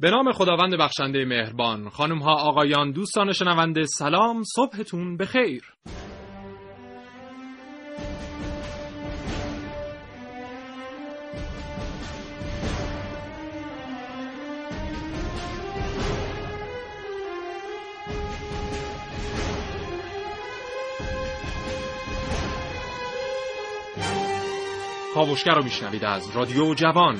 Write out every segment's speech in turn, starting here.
به نام خداوند بخشنده مهربان خانم ها آقایان دوستان شنونده سلام صبحتون بخیر. کاوشگر رو میشنوید از رادیو جوان.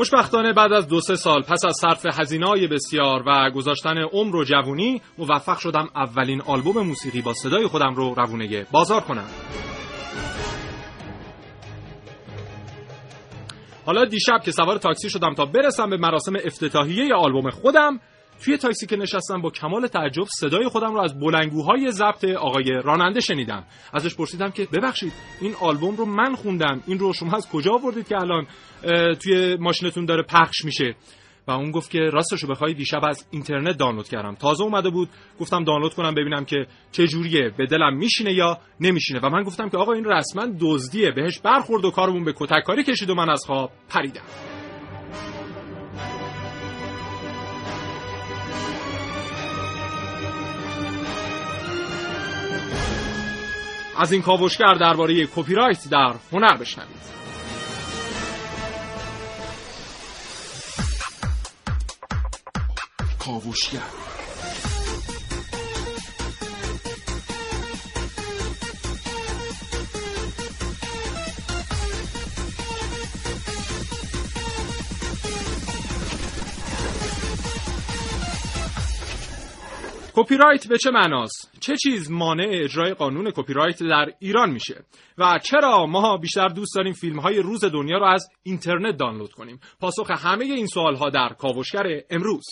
خوشبختانه بعد از دو سه سال پس از صرف هزینه‌های بسیار و گذاشتن عمر و جوونی موفق شدم اولین آلبوم موسیقی با صدای خودم رو روونه بازار کنم. حالا دیشب که سوار تاکسی شدم تا برسم به مراسم افتتاحیه آلبوم خودم توی تاکسی که نشستم با کمال تعجب صدای خودم رو از بلنگوهای ضبط آقای راننده شنیدم. ازش پرسیدم که ببخشید این آلبوم رو من خوندم این رو شما از کجا آوردید که الان توی ماشینتون داره پخش میشه؟ و اون گفت که راستشو بخوای دیشب از اینترنت دانلود کردم. تازه اومده بود گفتم دانلود کنم ببینم که چه جوریه به دلم میشینه یا نمیشینه. و من گفتم که آقا این رسما دزدیه بهش برخورد و کارمون به کتک کاری کشید و من از خواب پریدم. از این کاوشگر درباره کپی رایت در هنر بشنوید. کاوشگر. کپی رایت به چه معناست؟ چه چیز مانع اجرای قانون کپی رایت در ایران میشه؟ و چرا ما بیشتر دوست داریم فیلم های روز دنیا رو از اینترنت دانلود کنیم؟ پاسخ همه این سوال ها در کاوشگر امروز.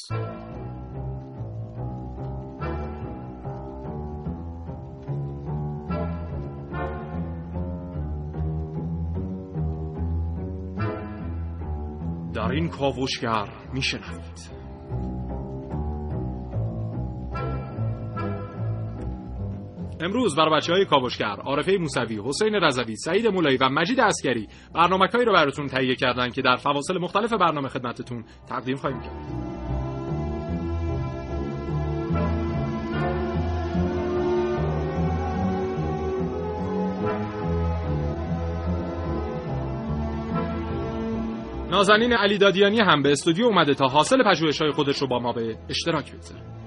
در این کاوشگر میشنوید امروز برای بچه های کاوشگر عارفه موسوی، حسین رضوی، سعید مولایی و مجید اسکری برنامه‌هایی رو براتون تهیه کردن که در فواصل مختلف برنامه خدمتتون تقدیم خواهیم کرد. نازنین علی دادیانی هم به استودیو اومده تا حاصل پژوهش‌های خودش رو با ما به اشتراک بگذاره.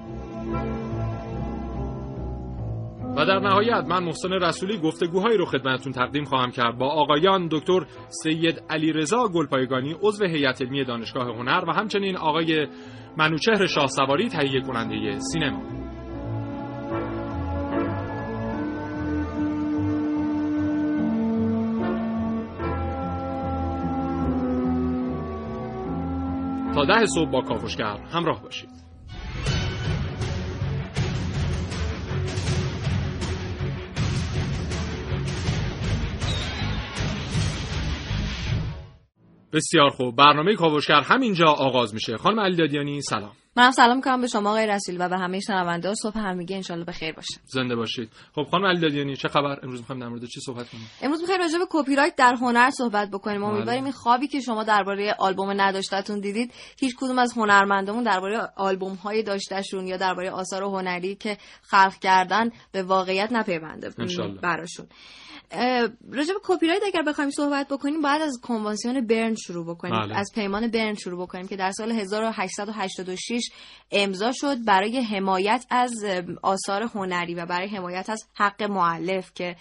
و در نهایت من محسن رسولی گفتگوهایی رو خدمتتون تقدیم خواهم کرد با آقایان دکتر سید علی رضا گلپایگانی عضو هیئت علمی دانشگاه هنر و همچنین آقای منوچهر شاه سواری تهیه کننده سینما. تا ده صبح با کاوشگر همراه باشید. بسیار خوب. برنامه کاوشگر همینجا آغاز میشه. خانم علی دادیانی سلام. منم سلام می‌کنم به شما آقای رسول و به همه شنونده. صبح همگی انشالله به خیر باشه. زنده باشید. خب خانم علی دادیانی چه خبر؟ امروز می‌خوایم در مورد چی صحبت کنیم؟ امروز می‌خوایم راجع به کپی رایت در هنر صحبت بکنیم. امیدواریم این خوابی که شما درباره آلبوم نداشتتون دیدید هیچ کدوم از هنرمندمون درباره آلبوم های داشتهشون یا درباره آثار هنری که خلق کردن به واقعیت نپیونده براشون. راجع به کپی رایت اگر بخوایم صحبت بکنیم باید از کنوانسیون برن شروع بکنیم بله. از پیمان برن شروع بکنیم که در سال 1886 امضا شد برای حمایت از آثار هنری و برای حمایت از حق معلف که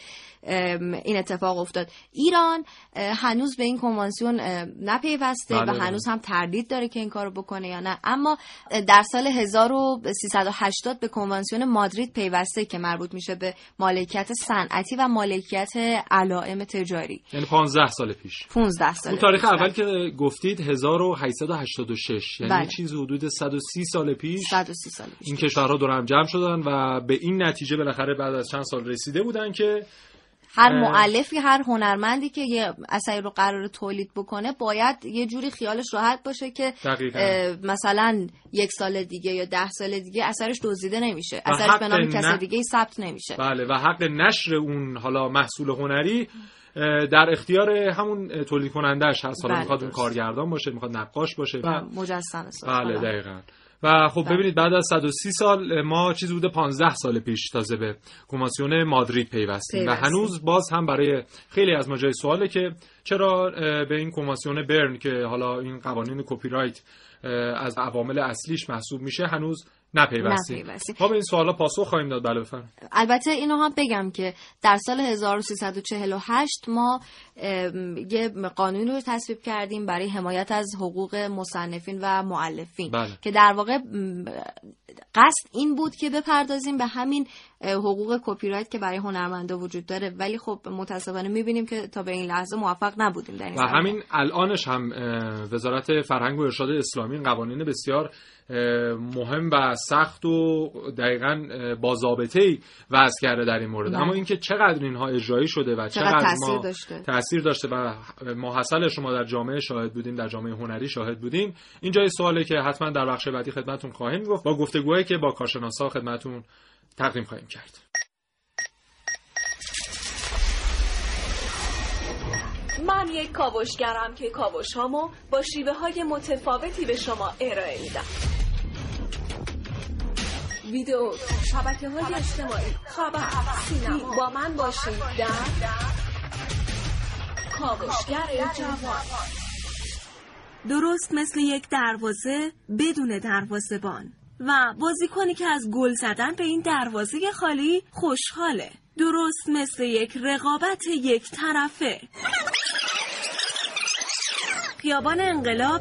این اتفاق افتاد ایران هنوز به این کنوانسیون نپیوسته بله و بله. هنوز هم تردید داره که این کارو بکنه یا نه اما در سال 1380 به کنوانسیون مادرید پیوسته که مربوط میشه به مالکیت صنعتی و مالکیت علائم تجاری. یعنی 15 سال پیش. 15 سال اون تاریخ اول که گفتید 1886 یعنی بله. چیز حدود 130 سال پیش 130 سال پیش. این کشورها دور هم جمع شدن و به این نتیجه بالاخره بعد از چند سال رسیده بودن که هر معلفی هر هنرمندی که یه اثری رو قرار تولید بکنه باید یه جوری خیالش راحت باشه که مثلا یک سال دیگه یا ده سال دیگه اثرش دزدیده نمیشه. اثرش به نام کس دیگه ثبت نمیشه. بله و حق نشر اون حالا محصول هنری در اختیار همون تولید کنندش هست. حالا بله می‌خواد اون کارگردان باشه می‌خواد نقاش باشه. و مجسم بله دقیقاً. و خب بله. ببینید بعد از 130 سال ما چیزی بوده 15 سال پیش تازه به کنوانسیون مادرید پیوستیم. و هنوز باز هم برای خیلی از ما جای سواله که چرا به این کنوانسیون برن که حالا این قوانین کپی رایت از عوامل اصلیش محسوب میشه هنوز نپیوستیم. ما به این سوالا پاسخ خواهیم داد بله البته اینو هم بگم که در سال 1348 ما یه قانون رو تصویب کردیم برای حمایت از حقوق مصنفین و معلفین بله. که در واقع قصد این بود که بپردازیم به همین حقوق کپی رایت که برای هنرمندا وجود داره ولی خب متاسفانه می‌بینیم که تا به این لحظه موفق نبودیم در این و همین الانش هم وزارت فرهنگ و ارشاد اسلامی قوانین بسیار مهم و سخت و دقیقا با ضابطه ای وضع کرده در این مورد بله. اما اینکه چقدر اینها اجرایی شده و چقدر, چقدر تاثیر ما داشته. تاثیر داشته و محصل شما در جامعه شاهد بودیم در جامعه هنری شاهد بودیم. این جای سوالی که حتما در بخش بعدی خدمتتون خواهیم گفت با گفتگوهایی که با کارشناسا خدمتتون تقدیم خواهیم کرد. من یک کاوشگرم که کاوش هامو با شیوه های متفاوتی به شما ارائه میدم. ویدیو شبکه های اجتماعی خبر سینما. با من باشید. در کاوشگر جوان. درست مثل یک دروازه بدون دروازه بان و بازیکنی که از گل زدن به این دروازه خالی خوشحاله. درست مثل یک رقابت یک طرفه. خیابان انقلاب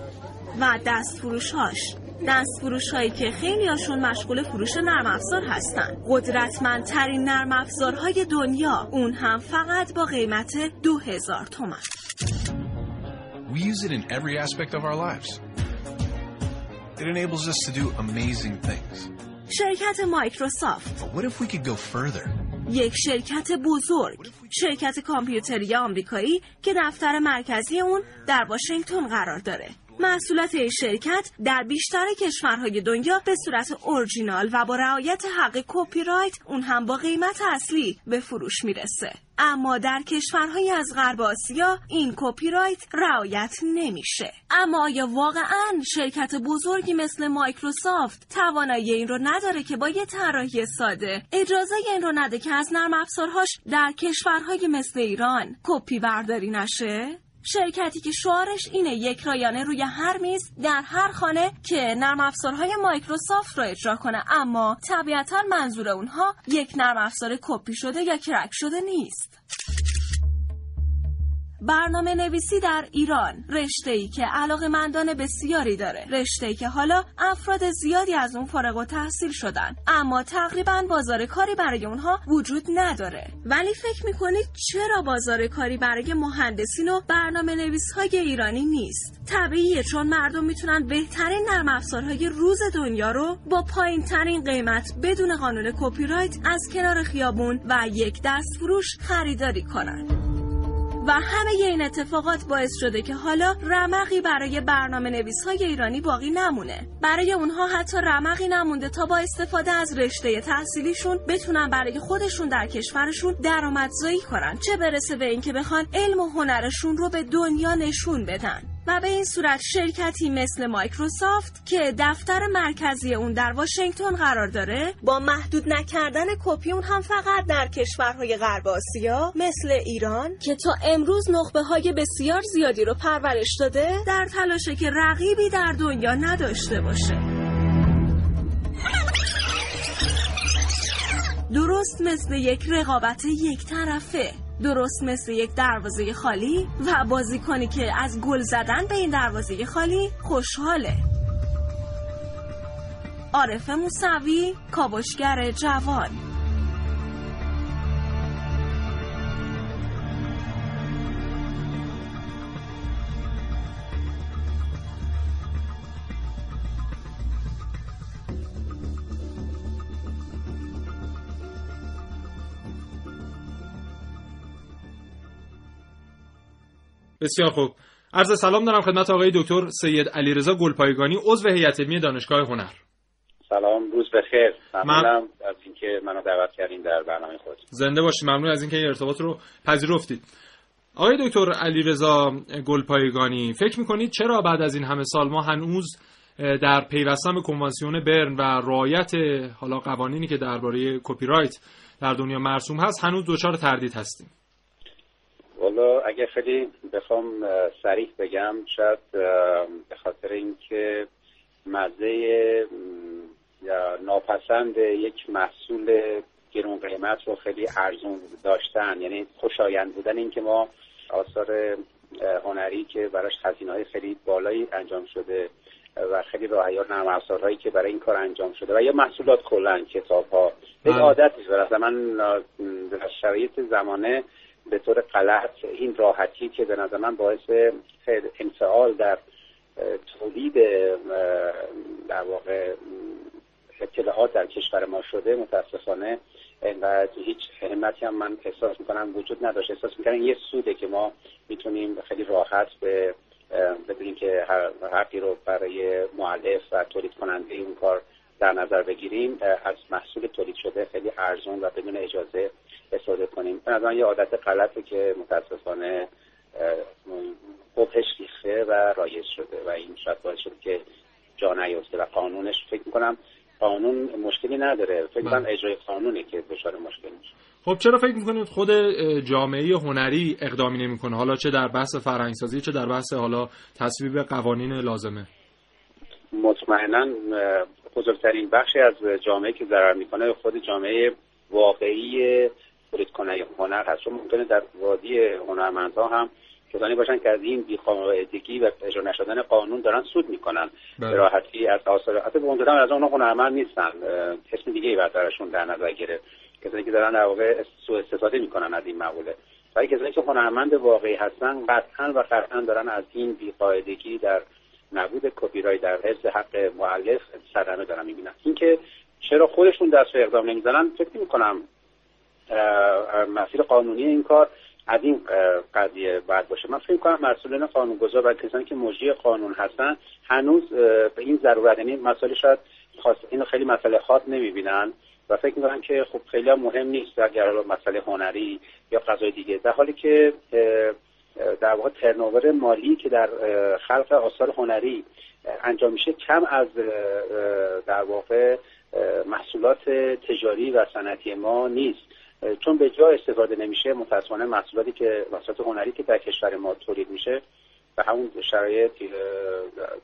و دست فروشهاش دست فروش هایی که خیلی هاشون مشغول فروش نرم افزار هستن قدرتمندترین نرم افزارهای دنیا اون هم فقط با قیمت دو هزار تومن We use it in every aspect of our lives. It enables us to do amazing things. شرکت مایکروسافت. But what if we could go further? یک شرکت بزرگ شرکت کامپیوتری آمریکایی که دفتر مرکزی اون در واشنگتن قرار داره محصولات این شرکت در بیشتر کشورهای دنیا به صورت اورجینال و با رعایت حق کپی رایت اون هم با قیمت اصلی به فروش می‌رسه. اما در کشورهای از غرب آسیا این کپی رایت رعایت نمیشه. اما آیا واقعا شرکت بزرگی مثل مایکروسافت توانایی این رو نداره که با یه طراحی ساده اجازه این رو نده که از نرم افزارهاش در کشورهای مثل ایران کپی برداری نشه؟ شرکتی که شعارش اینه یک رایانه روی هر میز در هر خانه که نرم افزارهای مایکروسافت رو اجرا کنه. اما طبیعتا منظور اونها یک نرم افزار کپی شده یا crack شده نیست. برنامه نویسی در ایران. رشته ای که علاقه مندان بسیاری داره. رشته ای که حالا افراد زیادی از اون فارغ التحصیل شدن. اما تقریبا بازار کاری برای اونها وجود نداره. ولی فکر می‌کنید چرا بازار کاری برای مهندسین و برنامه نویس های ایرانی نیست؟ طبیعیه چون مردم می‌تونن بهترین نرم افزارهای روز دنیا رو با پایین ترین قیمت بدون قانون کپی رایت از کنار خیابون و یک دست فروش خریداری کنند. و همه این اتفاقات باعث شده که حالا رمقی برای برنامه نویس های ایرانی باقی نمونه. برای اونها حتی رمقی نمونده تا با استفاده از رشته تحصیلیشون بتونن برای خودشون در کشورشون درآمدزایی کنن. چه برسه به اینکه بخوان علم و هنرشون رو به دنیا نشون بدن. و به این صورت شرکتی مثل مایکروسافت که دفتر مرکزی اون در واشنگتن قرار داره با محدود نکردن کپی اون هم فقط در کشورهای غرب آسیا مثل ایران که تا امروز نخبه های بسیار زیادی رو پرورش داده در تلاشه که رقیبی در دنیا نداشته باشه. درست مثل یک رقابت یک طرفه. درست مثل یک دروازه خالی و بازیکنی که از گل زدن به این دروازه خالی خوشحاله. عارف موسوی کاوشگر جوان. بسیار خوب. عرض سلام دارم خدمت آقای دکتر سید علیرضا گلپایگانی عضو هیئت علمی دانشگاه هنر. سلام روز بخیر. ممنونم از اینکه منو دعوت کردین در برنامه خود زنده باشید ممنون از اینکه این ارتباط رو پذیرفتید. آقای دکتر علیرضا گلپایگانی فکر می‌کنید چرا بعد از این همه سال ما هنوز در پیوستن به کنوانسیون برن و رعایت حالا قوانینی که درباره کپی رایت در دنیا مرسوم هست هنوز دچار تردید هستیم؟ والا اگه خیلی بخوام سریح بگم شاید به خاطر اینکه مزه یا ناپسند یک محصول گرون قیمت رو خیلی ارزون داشتن یعنی خوشایند بودن اینکه ما آثار هنری که براش هزینه های خیلی بالایی انجام شده و خیلی راه یا نرم افزارهایی که برای این کار انجام شده و یا محصولات کلا کتاب ها به بله. عادتی من در شرایط زمانه به طور غلط این راحتی که به نظر من باعث انفعال در تولید در واقع اطلاعات در کشور ما شده متاسفانه اینقدر هیچ همتی هم من احساس می‌کنم وجود نداشت. احساس می‌کنم یه سوده که ما می‌تونیم خیلی راحت به بدونیم که حقی رو برای معلف و تولید کننده این کار در نظر بگیریم از محصول تولید شده خیلی ارزون و بدون اجازه استفاده کنیم. نظر یه عادت غلطه که متاسفانه قبهش ریخته و رایج شده و این شاید باعث شده که جا نیفته و قانونش فکر می‌کنم قانون مشکلی نداره. فکر کنم بله. اجرای قانونی که دچار مشکل میشه. خب چرا فکر می‌کنید خود جامعه هنری اقدامی نمی‌کنه؟ حالا چه در بحث فرهنگسازی چه در بحث حالا تصویب قوانین لازمه؟ مطمئنا بزرگترین بخشی از جامعه که ضرر می‌کنه خود جامعه واقعی تولید کنه هنر هست. چون ممکنه در وادی هنرمندها هم کسانی باشن که از این بیقاعدگی و اجرا نشدن قانون دارن سود می‌کنن. به راحتی از آثار حتی به اون از اون هنرمند نیستن. اسم دیگه ای براشون در نظر گرفت کسانی که دارن در واقع سوء استفاده می‌کنن از این مقوله. ولی کسانی که هنرمند واقعی هستن قطعا و قطعا دارن از این بیقاعدگی در نبود کپی رای در حفظ حق مؤلف صدمه دارن می‌بینن. اینکه چرا خودشون دست به اقدام نمی‌زنن فکر می‌کنم مسیر قانونی این کار. از این قضیه باید باشه. من فکر کنم مسئولین قانونگذار و کسانی که مجری قانون هستن هنوز به این ضرورت یعنی مسئله شاید خواست اینو خیلی مسئله خاص نمی‌بینن و فکر می‌کنن که خب خیلی مهم نیست اگر مسئله هنری یا قضای دیگه. در حالی که در واقع ترنوور مالی که در خلق آثار هنری انجام میشه کم از در واقع محصولات تجاری و صنعتی ما نیست. چون به جا استفاده نمیشه متاسفانه محصولاتی که محصولات هنری که در کشور ما تولید میشه به همون شرایط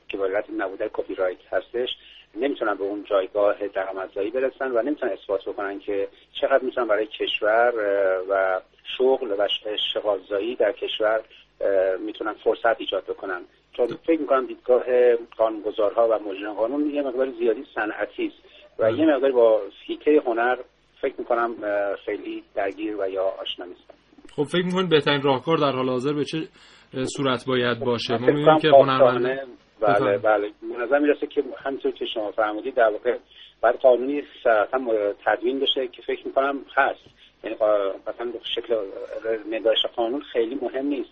که باید نبوده کپی رایت هستش نمی‌تونن به اون جایگاه درآمدزایی برسن و نمی‌تونن اثبات بکنن که چقدر می‌تونن برای کشور و شغل و اشتغالزایی در کشور می‌تونن فرصت ایجاد بکنن. چون فکر می‌کنم دیدگاه قانونگذارها و مجرم قانون یه مقدار زیادی صنعتی است و یه مقدار با فیکه هنر فکر می‌کنم خیلی درگیر و یا آشنا نیستم. خب فکر می‌کنید بهترین راهکار در حال حاضر به چه صورت باید باشه؟ ما می‌بینیم که هنرمند بله بله. نظر می‌رسه که همینطور که شما فرمودید در واقع باید قانونی تدوین بشه که فکر می‌کنم هست. یعنی مثلا شکل نگاهش قانون خیلی مهم نیست.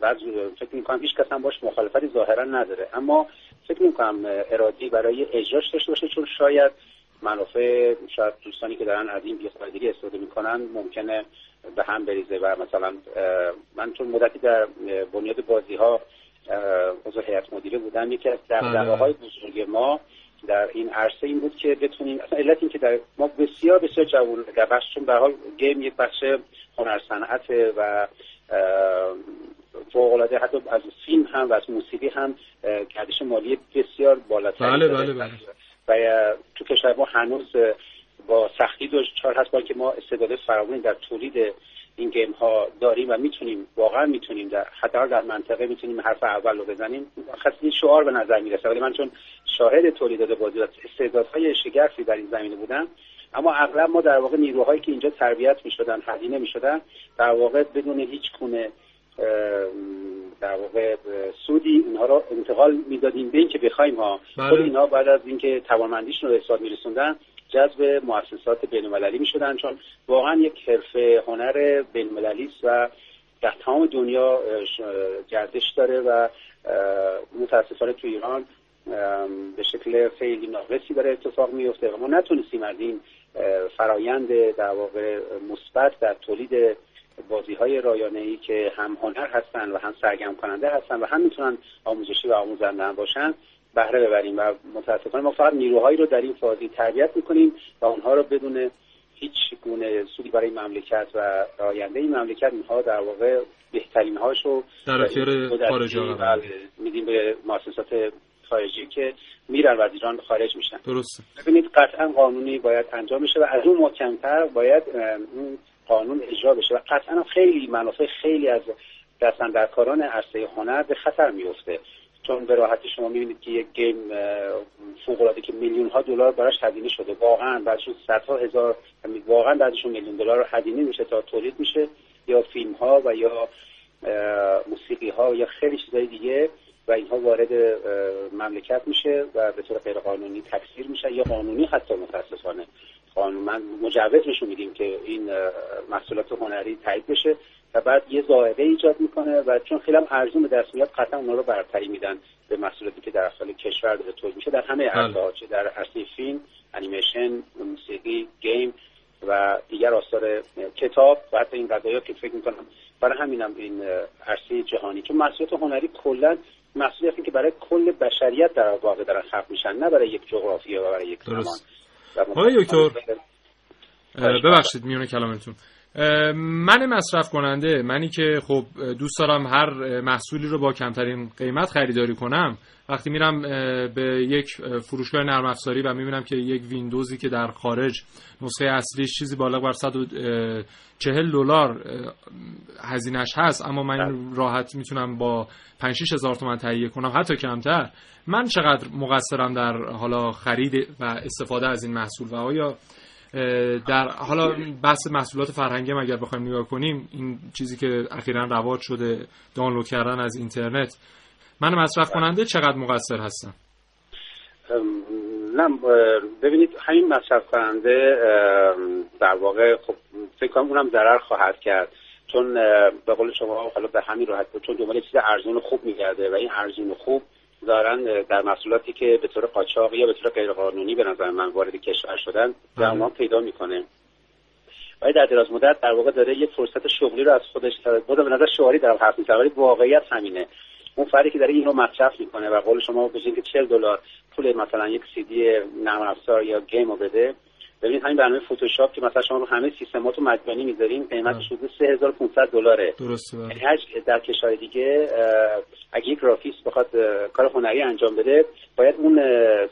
بعض فکر می‌کنم هیچ کس هم باش مخالفتی ظاهرا نداره. اما فکر می‌کنم ارادی برای اجراش داشته باشه چون شاید منافع شاید دوستانی که دارن از این بیخوادگی استفاده می‌کنن ممکنه به هم بریزه و مثلا من چون مدتی در بنیاد بازی ها عضو هیئت مدیره بودم یکی از دغدغه های بزرگ ما در این عرصه این بود که بتونیم اصلا علت این که در ما بسیار بسیار جوان در بخش چون به حال گیم یک بخش هنر صنعت و فوق العاده حتی از فیلم هم و از موسیقی هم گردش مالی بسیار بالاتر بله بله بله. و تو کشور ما هنوز با سختی دچار هست با که ما استعداد فراوانی در تولید این گیم ها داریم و می‌تونیم واقعا می‌تونیم در حداقل در منطقه می‌تونیم حرف اول رو بزنیم خاصی شعار به نظر می‌رسه. ولی من چون شاهد تولیدات بازی و استعدادهای شگرفی در این زمینه بودم اما اغلب ما در واقع نیروهایی که اینجا تربیت می‌شدن هزینه می‌شدن در واقع بدون هیچ گونه در واقع سودی اینها رو انتقال می‌دادیم به اینکه بخوایم ها بله. خود اینها بعد از اینکه توانمندیشون رو حساب میرسوندن جذب مؤسسات بینالمللی می‌شدن چون واقعا یک حرفه هنر بینالمللی است و در تمام دنیا گردش داره و متاسفانه تو ایران به شکل خیلی ناقصی برای اتفاق میفته و ما نتونستیم از این فرایند در واقع مثبت در تولید بازی های رایانه ای که هم هنر هستن و هم سرگرم کننده هستن و هم می‌تونن آموزشی و آموزنده باشن بهره ببریم و متاسفانه ما فقط نیروهایی رو در این فازی تربیت می‌کنیم و اونها رو بدون هیچ گونه سودی برای مملکت و آینده این مملکت اینها در واقع بهترین هاشو در اختیار خارجی میدیم. به مؤسسات خارجی که میرن و از ایران خارج میشن. درسته. ببینید قطعا قانونی باید انجام بشه و از اون محکمتر باید اون قانون اجرا بشه و قطعا خیلی منافع خیلی از دستندرکاران عرصه هنر به خطر میفته چون به راحتی شما می‌بینید که یک گیم فوق العاده که میلیون ها دلار براش هزینه شده. واقعا بعدشون صدها هزار واقعا بعدشون میلیون دلار هزینه میشه تا تولید میشه. یا فیلم ها و یا موسیقی ها یا خیلی چیزای دیگه و اینها وارد مملکت میشه و به طور غیر قانونی تکثیر میشه یا قانونی حتی متاسفانه. قانون من مجوز میدیم که این محصولات هنری تایید بشه و بعد یه ظاهره ایجاد می‌کنه و چون خیلی هم ارزون به دست میاد قطعا اونا رو برتری میدن به محصولاتی که در اصل کشور داره تولید میشه. در همه بله. عرصه چه در عرصه فیلم انیمیشن موسیقی گیم و دیگر آثار کتاب و حتی این قضايا که فکر می‌کنم برای همینم این عرصه جهانی. چون محصولات هنری کلا محصولاتی که برای کل بشریت در واقع دارن خلق میشن نه برای یک جغرافیا و برای یک زمان. آقای دکتر ببخشید میونه کلامتون. من مصرف کننده منی که خب دوست دارم هر محصولی رو با کمترین قیمت خریداری کنم وقتی میرم به یک فروشگاه نرم افزاری و می‌بینم که یک ویندوزی که در خارج نسخه اصلیش چیزی بالغ بر 140 دلار هزینهش هست اما من بله. راحت می‌تونم با 5 هزار تومن تهیه کنم حتی کمتر من چقدر مقصرم در حالا خرید و استفاده از این محصول و آیا در حالا بحث محصولات فرهنگی هم اگر بخوایم نگاه کنیم این چیزی که اخیرا رواج شده دانلود کردن از اینترنت من مصرف کننده چقدر مقصر هستم؟ نه ببینید همین مصرف کننده در واقع خب فکر کنم اونم ضرر خواهد کرد. چون به قول شما حالا به همین راحت چون دنبال چیز ارزون خوب میگرده و این ارزون خوب دارن در محصولاتی که به طور قاچاق یا به طور غیرقانونی به نظر من وارد کشور شدن در بله. پیدا می‌کنه ولی در دراز مدت در واقع داره یه فرصت شغلی رو از خودش بود به نظر شعاری دارم حرف می‌زنم ولی واقعیت همینه اون فردی که داره اینو مصرف می‌کنه و قول شما بگید که 40 دلار پول مثلا یک سی دی نرم افزار یا گیم رو بده ببینید همین برنامه فتوشاپ که مثلا شما رو همه سیستماتو مجانی می‌ذارین قیمتش حدود 3500 دلاره. درسته یعنی در کشور دیگه اگه یک گرافیست بخواد کار هنری انجام بده باید اون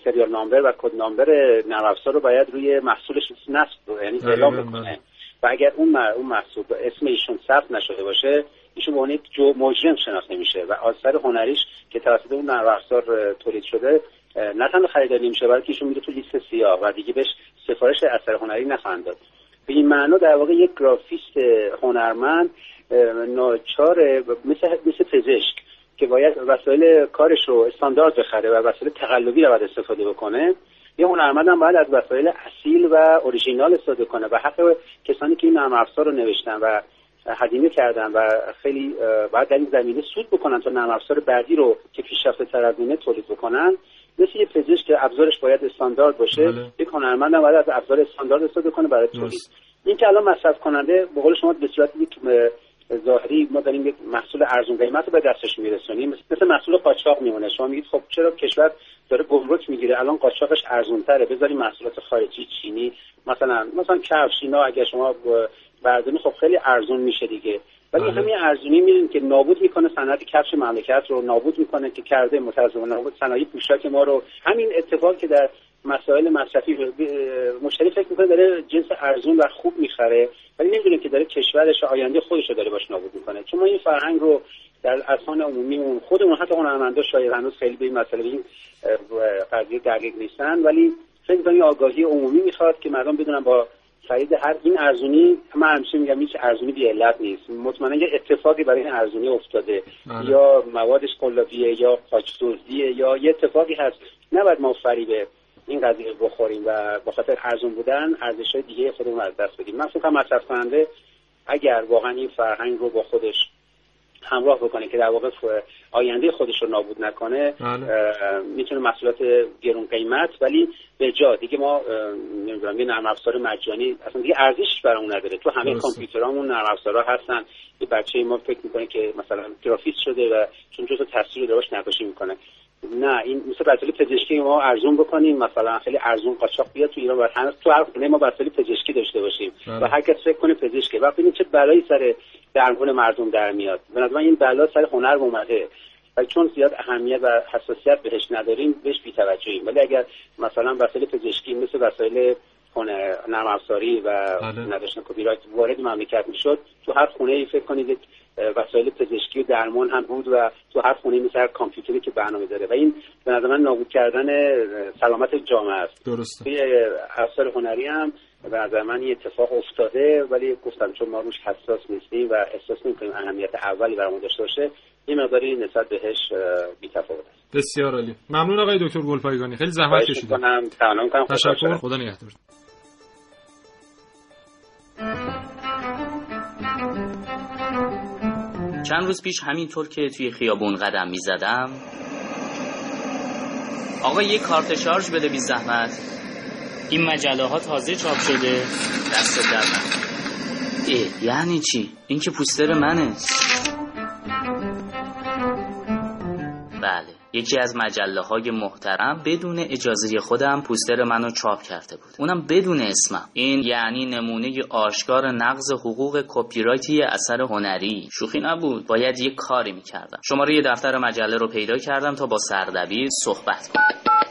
سریال نامبر و کد نامبر نرم افزار رو باید روی محصولش نصب یعنی اعلام بکنه. و اگر اون اون محصول اسم ایشون ثبت نشده باشه ایشون به عنوان جو مجرم شناخته میشه و آثار هنریش که توسط اون نرم افزار تولید شده نه تنها خریداری نمیشه بلکه ایشون میره تو لیست سیاه و دیگه بهش سفارش اثر هنری نخواهند داد. به این معنا در واقع یک گرافیست هنرمند ناچار مثل مثل پزشک که باید وسایل کارش رو استاندارد بخره و وسایل تقلبی رو باید استفاده بکنه یه هنرمند هم باید از وسایل اصیل و اوریژینال استفاده کنه و حق کسانی که این نرم افزار رو نوشتن و هزینه کردن و خیلی باید در این زمینه سود بکنن تا نرم افزار بعدی رو که پیشرفته تر از تولید بکنن. مثل یه پزشک که ابزارش باید استاندارد باشه بله. یک هنرمند باید از ابزار استاندارد استفاده کنه برای تولید. این که الان مصرف کننده به قول شما به صورت یک ظاهری ما داریم یک محصول ارزون قیمت رو به دستش میرسونیم. مثل محصول قاچاق میمونه. شما میگید خب چرا کشور داره گمرک می‌گیره؟ الان قاچاقش ارزون تره بذاریم محصولات خارجی چینی مثلا مثلا کفش اینا اگر شما برداری خب خیلی ارزون میشه دیگه. ولی بله. همین ارزونی می‌دونیم که نابود می‌کنه صنعت کفش مملکت رو نابود می‌کنه که کرده متاسفانه نابود صنایع پوشاک ما رو. همین اتفاق که در مسائل مصرفی مشتری فکر می‌کنه داره جنس ارزون و خوب می‌خره ولی نمی‌دونه که داره کشورش آینده خودش رو داره باش نابود می‌کنه. چون ما این فرهنگ رو در اصحان عمومی خودمون حتی هنرمندا شاید هنوز خیلی به این مسئله این قضیه دقیق نیستن ولی فکر می‌کنم آگاهی عمومی می‌خواد که مردم بدونن با خرید هر این ارزونی من همیشه میگم هیچ ارزونی بی علت نیست. مطمئنا یه اتفاقی برای این ارزونی افتاده. آره. یا موادش قلابیه یا قاچدزدیه یا یه اتفاقی هست. نباید ما فریب این قضیه بخوریم و با خاطر ارزون بودن ارزش های دیگه خودمون از دست بدیم. من فکر مصرف کننده اگر واقعا این فرهنگ رو با خودش همراه بکنه که در واقع آینده خودش رو نابود نکنه بله. می‌تونه محصولات گرون قیمت ولی به جا. دیگه ما نمی‌دونم یه نرم افزار مجانی اصلا دیگه ارزشش برامون نداره. تو همه کامپیوترامون نرم افزارها هستن. یه بچه ما فکر می‌کنه که مثلا گرافیست شده و چون جزء تصویر داشت نقاشی می‌کنه. نه این مثل وسایل پزشکی ما ارزون بکنیم. مثلا خیلی ارزون قاچاق بیاد تو ایران و تو هر خونه ما وسایل پزشکی داشته باشیم. و بله. هر کس فکر کنه پزشکی و ببینید چه بلایی سر درمون مردم در میاد. به نظر این بلا سر هنر اومده. و چون زیاد اهمیت و حساسیت بهش نداریم بهش بی‌توجهیم. ولی اگر مثلا وسایل پزشکی مثل وسایل نرم افزاری و بله. نداشتن کپی رایت وارد مملکت می‌شد تو هر خونه ای فکر کنید وسایل پزشکی و درمان هم بود و تو هر خونه مثل هر کامپیوتری که برنامه داره. و این به نظر من نابود کردن سلامت جامعه است. درسته. توی افسار هنری هم به نظر من این اتفاق افتاده ولی گفتم چون ما روش حساس نیستیم و احساس نمی‌کنیم اهمیت اولی برامون داشته باشه این مقداری نسبت بهش بی‌تفاوت است. بسیار عالی. ممنون آقای دکتر گلپایگانی. خیلی زحمت کشیدید. تشکر. خدا نگهدار. چند روز پیش همینطور که توی خیابون قدم می زدم آقا یه کارت شارژ بده بی زحمت. این مجله ها تازه چاپ شده. دست در یعنی چی؟ این که پوستر منه. بله. یکی از مجله های محترم بدون اجازه خودم پوستر منو چاپ کرده بود. اونم بدون اسمم. این یعنی نمونه آشکار نقض حقوق کپی رایتی اثر هنری. شوخی نبود. باید یه کاری می‌کردم. شماره دفتر مجله رو پیدا کردم تا با سردبیر صحبت کنم.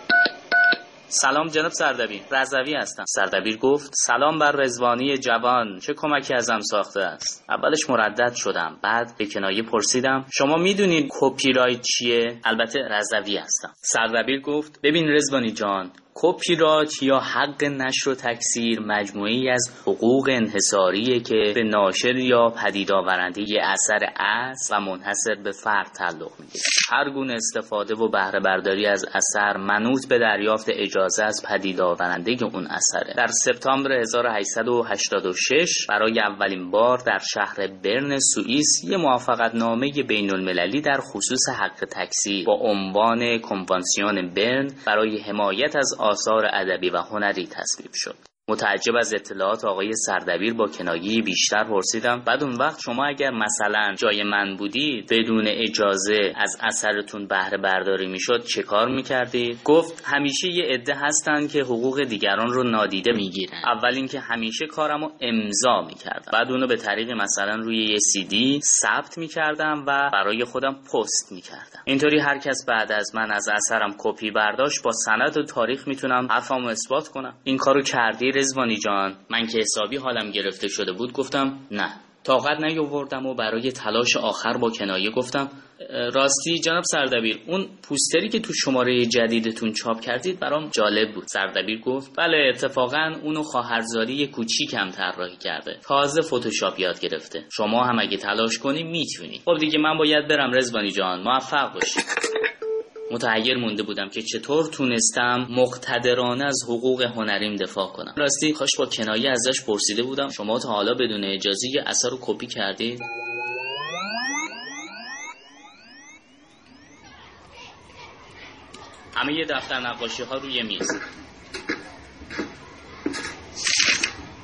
سلام جناب سردبیر. رضوی هستم. سردبیر گفت سلام بر رزوانی جوان. چه کمکی ازم ساخته است. اولش مردد شدم بعد به کنایه پرسیدم شما می‌دونید کپی رایت چیه؟ البته رضوی هستم. سردبیر گفت ببین رزوانی جان کپی رایت یا حق نشر و تکثیر مجموعی از حقوق انحصاریه که به ناشر یا پدید آورنده اثر اصل و منحصر به فرد تعلق می‌گیره هر گونه استفاده و بهره برداری از اثر منوط به دریافت اجازه از پدید آورنده اون اثره. در سپتامبر 1886 برای اولین بار در شهر برن سوئیس یه موافقت نامه بین المللی در خصوص حق تکثیر با عنوان کنوانسیون برن برای حمایت از آثار ادبی و هنری تصویب شد. متعجب از اطلاعات آقای سردبیر با کنایه بیشتر پرسیدم. بعد اون وقت شما اگر مثلا جای من بودید بدون اجازه از اثرتون بهره برداری می‌شد چه کار می‌کردید گفت همیشه یه عده هستن که حقوق دیگران رو نادیده می‌گیرن. اول اینکه همیشه کارمو امضا می‌کردم. بعد اونو به طریق مثلا روی یه سی دی ثبت می‌کردم و برای خودم پست می‌کردم. اینطوری هر کس بعد از من از اثرم کپی برداشت با سند و تاریخ می‌تونم حرفمو اثبات کنم. این کارو کردی رزوانی جان من که حسابی حالم گرفته شده بود گفتم نه. طاقت نیاوردم و برای تلاش آخر با کنایه گفتم راستی جناب سردبیر اون پوستری که تو شماره جدیدتون چاپ کردید برام جالب بود. سردبیر گفت بله اتفاقا اونو خواهرزاری کوچیکم طراحی کرده. تازه فتوشاپ یاد گرفته. شما هم اگه تلاش کنی می‌تونی. خب دیگه من باید برم رزوانی جان. موفق باشی. متحیر مونده بودم که چطور تونستم مقتدرانه از حقوق هنریم دفاع کنم. راستی کاش با کنایه ازش پرسیده بودم. شما تا حالا بدون اجازه یه اثر رو کپی کردید؟ همه یه دفتر نقاشی ها روی میز.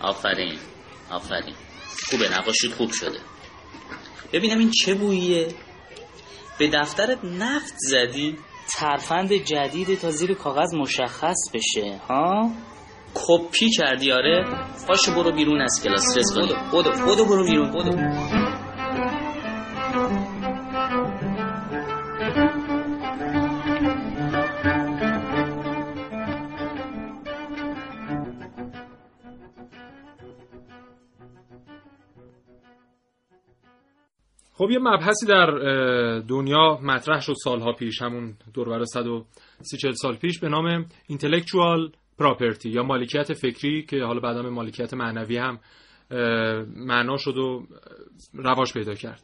آفرین. آفرین. خوبه. نقاشی خوب شده. ببینم این چه بوییه. به دفترت نفت زدی؟ ترفند جدید تا زیر کاغذ مشخص بشه ها؟ کپی کردی آره. پاشو برو بیرون از کلاس رس بدو بدو برو بیرون بدو خب یه مبحثی در دنیا مطرح شد سالها پیش همون دوربر 130 سال پیش به نام اینتלקچوال پراپرتی یا مالکیت فکری که حالا بعدا به مالکیت معنوی هم معنا شد و رواج پیدا کرد.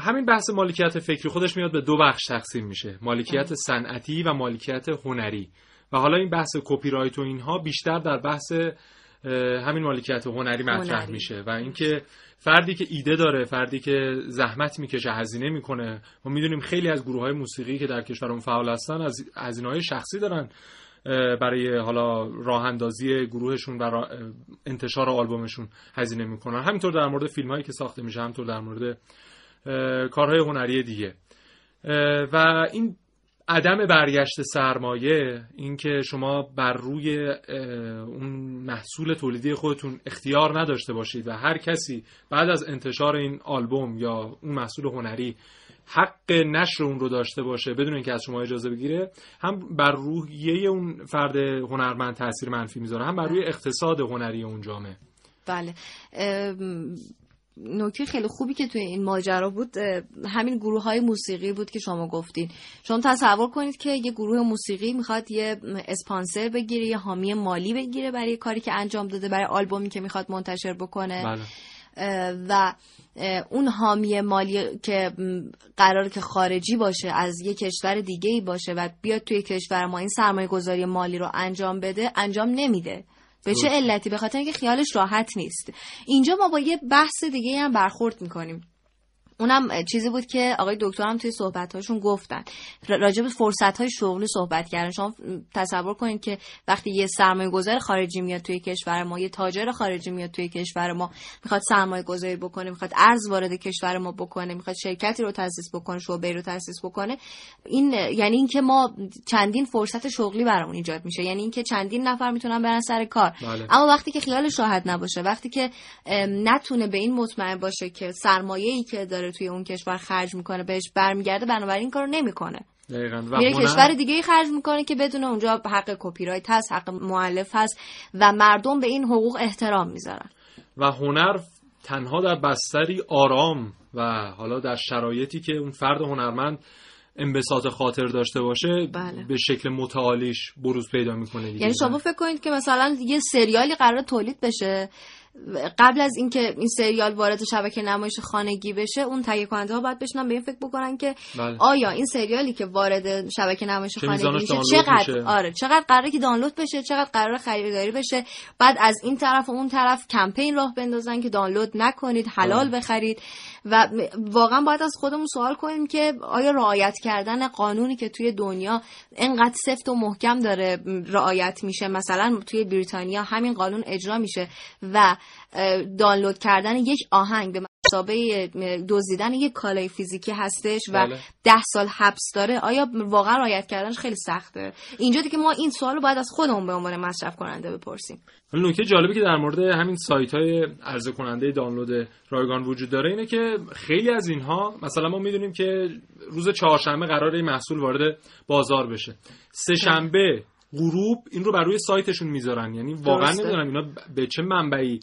همین بحث مالکیت فکری خودش میاد به دو بخش تقسیم میشه مالکیت صنعتی و مالکیت هنری. و حالا این بحث کپی رایت و اینها بیشتر در بحث همین مالکیت هنری مطرح میشه و اینکه فردی که ایده داره فردی که زحمت می‌کشه هزینه می‌کنه ما می‌دونیم خیلی از گروه های موسیقی که در کشورمون فعال هستن از هزینه های شخصی دارن برای حالا راه اندازی گروهشون و انتشار آلبومشون هزینه می‌کنن. همینطور در مورد فیلم هایی که ساخته میشه همینطور در مورد کارهای هنری دیگه. و این عدم برگشت سرمایه اینکه شما بر روی اون محصول تولیدی خودتون اختیار نداشته باشید و هر کسی بعد از انتشار این آلبوم یا اون محصول هنری حق نشر اون رو داشته باشه بدون اینکه از شما اجازه بگیره هم بر روحیه اون فرد هنرمند تاثیر منفی می‌ذاره هم بر روی اقتصاد هنری اون جامعه. بله. نکته خیلی خوبی که توی این ماجرا بود همین گروه های موسیقی بود که شما گفتین. شما تصور کنید که یه گروه موسیقی می‌خواد یه اسپانسر بگیره یه حامی مالی بگیره برای کاری که انجام داده برای آلبومی که می‌خواد منتشر بکنه. بله. و اون حامی مالی که قرار که خارجی باشه از یه کشور دیگه ای باشه و بیاد توی کشور ما این سرمایه گذاری مالی رو انجام بده انجام نمیده. به چه علتی؟ به خاطر اینکه خیالش راحت نیست. اینجا ما با یه بحث دیگه هم برخورد می‌کنیم. اونم چیزی بود که آقای دکتر هم توی صحبت‌هاشون گفتن. راجع به فرصت‌های شغلی صحبت کردن. شما تصور کنید که وقتی یه سرمایه گذار خارجی میاد توی کشور ما یه تاجر خارجی میاد توی کشور ما می‌خواد سرمایه گذاری بکنه می‌خواد ارز وارد کشور ما بکنه می‌خواد شرکتی رو تأسیس بکنه شعبه رو تأسیس بکنه. این یعنی اینکه ما چندین فرصت شغلی برامون ایجاد میشه. یعنی اینکه چندین نفر می‌تونن برن سر کار. بله. اما وقتی که خیالش راحت نباشه وقتی که نتونه به این مطمئن باشه که سرمایه‌ای که داره توی اون کشور خرج می‌کنه بهش برمیگرده بنابراین کارو نمی‌کنه. میره کشور دیگه ای خرج می‌کنه که بدون اونجا حق کپی رایت هست حق مؤلف هست و مردم به این حقوق احترام می‌ذارن. و هنر تنها در بستری آرام و حالا در شرایطی که اون فرد هنرمند انبساط خاطر داشته باشه بله. به شکل متعالیش بروز پیدا می‌کنه یعنی شما فکر کنید که مثلا یه سریالی قرار تولید بشه قبل از اینکه این سریال وارد شبکه نمایش خانگی بشه اون تهیه کننده ها باید بشنن به این فکر بکنن که بله. آیا این سریالی که وارد شبکه نمایش خانگی میشه چقدر میشه؟ آره چقدر قراره که دانلود بشه چقدر قراره خریداری بشه بعد از این طرف و اون طرف کمپین راه بندازن که دانلود نکنید حلال بله. بخرید و واقعا باید از خودمون سوال کنیم که آیا رعایت کردن قانونی که توی دنیا انقدر سفت و محکم داره رعایت میشه مثلا توی بریتانیا همین قانون اجرا میشه و دانلود کردن یک آهنگ به مسابقه دزدیدن یک کالای فیزیکی هستش و بله. ده سال حبس داره. آیا واقعا رعایت کردنش خیلی سخته؟ اینجا دیگه ما این سوال رو باید از خودمون به عنوان مصرف کننده بپرسیم. نکته جالبی که در مورد همین سایت های عرضه کننده دانلود رایگان وجود داره اینه که خیلی از اینها مثلا ما می‌دونیم که روز چهارشنبه قرار این محصول وارد بازار بشه. سه شنبه غروب این رو بر روی سایتشون می‌ذارن یعنی واقعا. نمی‌دونم اینا به چه منبعی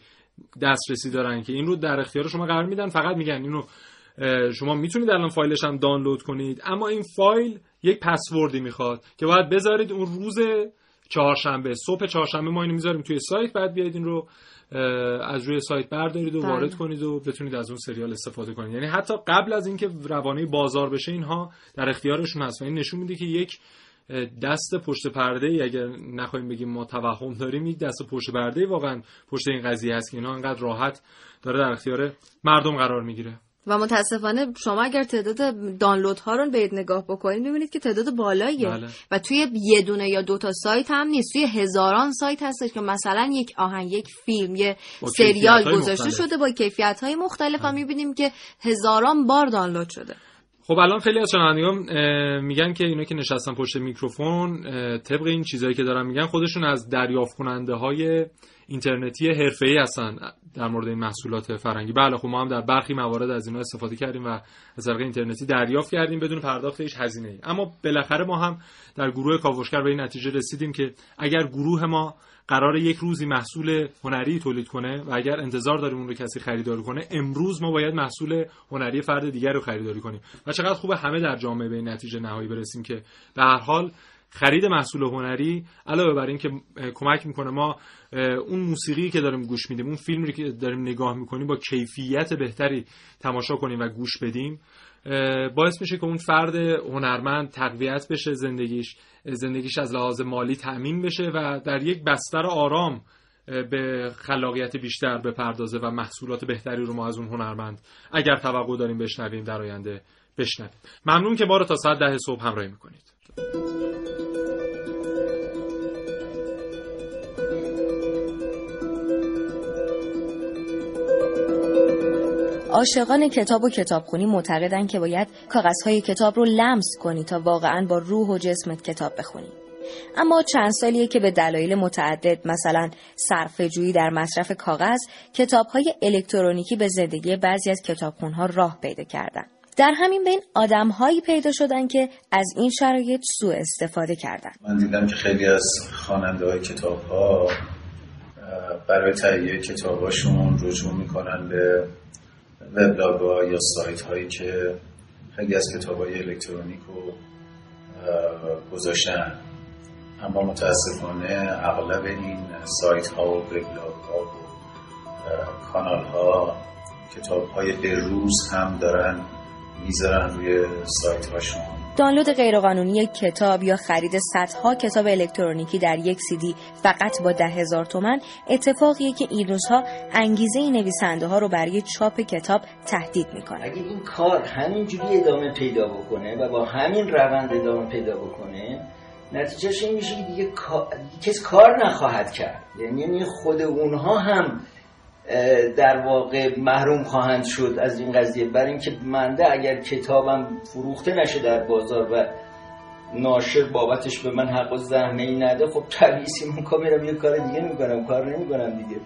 دسترسی دارن که این رو در اختیار شما قرار میدن فقط میگن اینو شما می‌تونید الان فایلش هم دانلود کنید اما این فایل یک پسوردی می‌خواد که باید بذارید اون روز چهارشنبه صبح چهارشنبه ما اینو می‌ذاریم توی سایت بعد بیاید این رو از روی سایت بردارید و بله. وارد کنید و بتونید از اون سریال استفاده کنید یعنی حتی قبل از اینکه روانه بازار بشه اینها در اختیارشون هست و این نشون میده که یک دست پشت پرده ای اگر نخواهیم بگیم ما توهم داریم یک دست پشت پرده ای واقعا پشت این قضیه هست که اینا انقدر راحت داره در اختیار مردم قرار می‌گیره. و متاسفانه شما اگر تعداد دانلود ها رو به نگاه بکنید می‌بینید که تعداد بالاییه. بله. و توی یه دونه یا دو تا سایت هم نیست. توی هزاران سایت هستش که مثلا یک آهنگ یک فیلم یه سریال گذاشته شده با کیفیت های مختلف و می‌بینیم که هزاران بار دانلود شده. خب الان خیلی از شنوندگان میگن که اینا که نشستن پشت میکروفون طبق این چیزهایی که دارن میگن خودشون از دریافت کننده های اینترنتی حرفه‌ای هستن در مورد این محصولات فرنگی بله خب ما هم در برخی موارد از اینا استفاده کردیم و از طریق اینترنتی دریافت کردیم بدون پرداخت هیچ هزینه‌ای. اما بالاخره ما هم در گروه کاوشگر به این نتیجه رسیدیم که اگر گروه ما قرار یک روزی محصول هنری تولید کنه و اگر انتظار داریم اون رو کسی خریداری کنه امروز ما باید محصول هنری فرد دیگر رو خریداری کنیم. و چقدر خوبه همه در جامعه به این نتیجه نهایی برسیم که به هر حال خرید محصول هنری علاوه بر اینکه کمک می‌کنه ما اون موسیقی که داریم گوش میدیم اون فیلمی که داریم نگاه می‌کنیم با کیفیت بهتری تماشا کنیم و گوش بدیم. باعث میشه که اون فرد هنرمند تقویت بشه زندگیش زندگیش از لحاظ مالی تأمین بشه و در یک بستر آرام به خلاقیت بیشتر بپردازه و محصولات بهتری رو ما از اون هنرمند اگر توقع داریم بشنویم در آینده بشنویم. ممنون که ما رو تا ساعت ده صبح همراهی می‌کنید. عاشقان کتاب و کتابخونی معتقدن که باید کاغذهای کتاب رو لمس کنی تا واقعا با روح و جسمت کتاب بخونی. اما چند سالیه که به دلایل متعدد مثلا صرفه‌جویی در مصرف کاغذ کتابهای الکترونیکی به زندگی بعضی از کتابخونها راه پیدا کردن. در همین بین آدمهایی پیدا شدن که از این شرایط سوء استفاده کردن. من دیدم که خیلی از خواننده های کتاب ها برای تهیه کتاباشون رجوع می‌کنن به وبلاگ ها یا سایت هایی که خیلی از کتاب های الکترونیک رو گذاشتن. اما متاسفانه اغلب این سایت ها و وبلاگ ها و کانال ها کتاب های به روز هم دارن می‌ذارن روی سایت هاشون دانلود غیرقانونی کتاب یا خرید صدها کتاب الکترونیکی در یک سیدی فقط با ده هزار تومن اتفاقیه که این روزها انگیزه نویسنده ها رو برای چاپ کتاب تهدید می‌کنه. اگه این کار همینجوری ادامه پیدا بکنه و با همین روند ادامه پیدا بکنه نتیجهش این میشه که دیگه کس کار نخواهد کرد. یعنی خود اونها هم در واقع محروم خواهند شد از این قضیه. برای اینکه منده اگر کتابم فروخته نشه در بازار و ناشر بابتش به من حق و زحمه ای نده خب طبیعی من کار یه کار دیگه می‌کنم کار نمی‌کنم دیگه.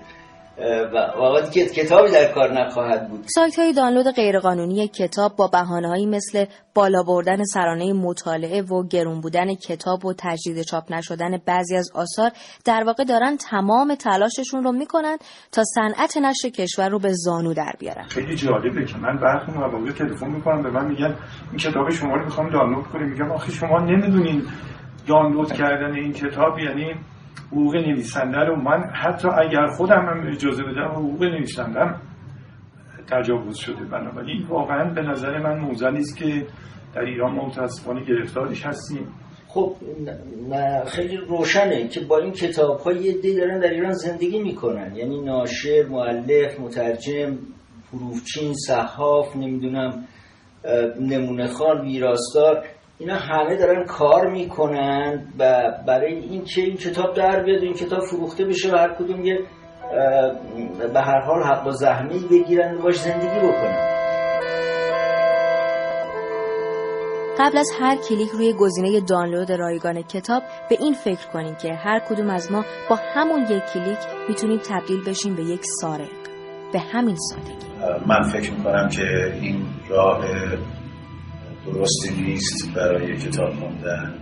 و کتابی در کار نخواهد بود. سایت های دانلود غیرقانونی کتاب با بهانه‌هایی مثل بالا بردن سرانه مطالعه و گرون بودن کتاب و تجدید چاپ نشدن بعضی از آثار در واقع دارن تمام تلاششون رو می‌کنن تا صنعت نشر کشور رو به زانو در بیارن. خیلی جالبه که من برخی مواقع تلفن می‌کنم به من میگن این کتاب شما رو می‌خوام دانلود کنیم. میگم آخه شما نمی‌دونین دانلود کردن این کتاب یعنی حقوق نویسنده رو من حتی اگر خودم هم اجازه بدم حقوق نویسندم تجاوز شده. بنابراین واقعا به نظر من موزه نیست که در ایران متاسفانه گرفتارش هستیم. خب خیلی روشنه که با این کتاب های دارن در ایران زندگی می‌کنن. یعنی ناشر، معلف، مترجم، حروفچین، صحاف، نمی‌دونم نمونه خان، ویراستار. اینا همه دارن کار می‌کنن و برای این که این کتاب در بیاد این کتاب فروخته بشه و هر کدوم یه به هر حال حق و زحمی بگیرن و باش زندگی بکنن. قبل از هر کلیک روی گزینه دانلود رایگان کتاب به این فکر کنیم که هر کدوم از ما با همون یک کلیک می‌تونیم تبدیل بشیم به یک سارق. به همین سادگی. من فکر می‌کنم که این راه درستی نیست برای کتاب خوندن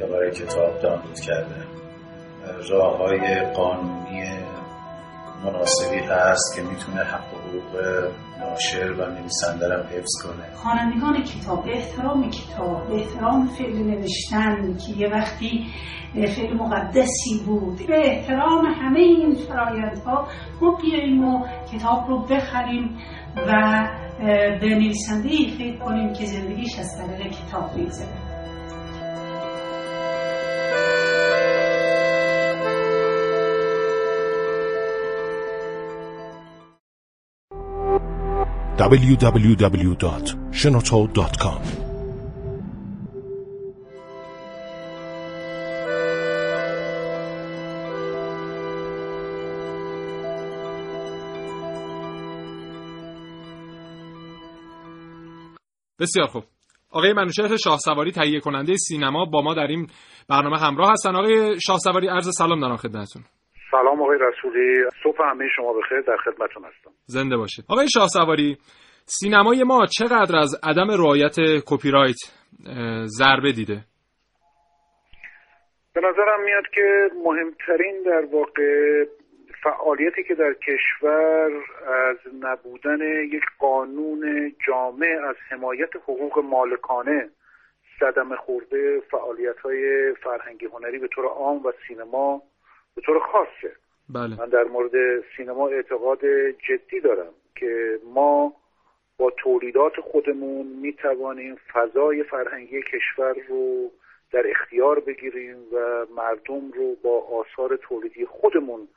یا برای کتاب دانلود کردن. راه های قانونی مناسبی هست که می‌تونه حق حقوق ناشر و نویسنده رو حفظ کنه. خوانندگان کتاب به احترام کتاب به احترام فعل نوشتن که یه وقتی فعل مقدسی بود. به احترام همه این فرایندها ما بیاییم و کتاب رو بخریم و به ای فکر کنیم که زندگیش از طریق کتاب بگذره www.shenoto.com بسیار خوب. آقای منوشهر شاه سواری تهیه کننده سینما با ما در این برنامه همراه هستن. آقای شاه سواری عرض سلام دارم خدمتتون. سلام آقای رسولی. صبح همه شما بخیر. در خدمتتون هستم. زنده باشید. آقای شاه سواری سینمای ما چقدر از عدم رعایت کپی رایت ضربه دیده؟ به نظرم میاد که مهمترین در واقع فعالیتی که در کشور از نبودن یک قانون جامع از حمایت حقوق مالکانه صدمه خورده فعالیت های فرهنگی هنری به طور عام و سینما به طور خاصه بله. من در مورد سینما اعتقاد جدی دارم که ما با تولیدات خودمون می توانیم فضای فرهنگی کشور رو در اختیار بگیریم و مردم رو با آثار تولیدی خودمون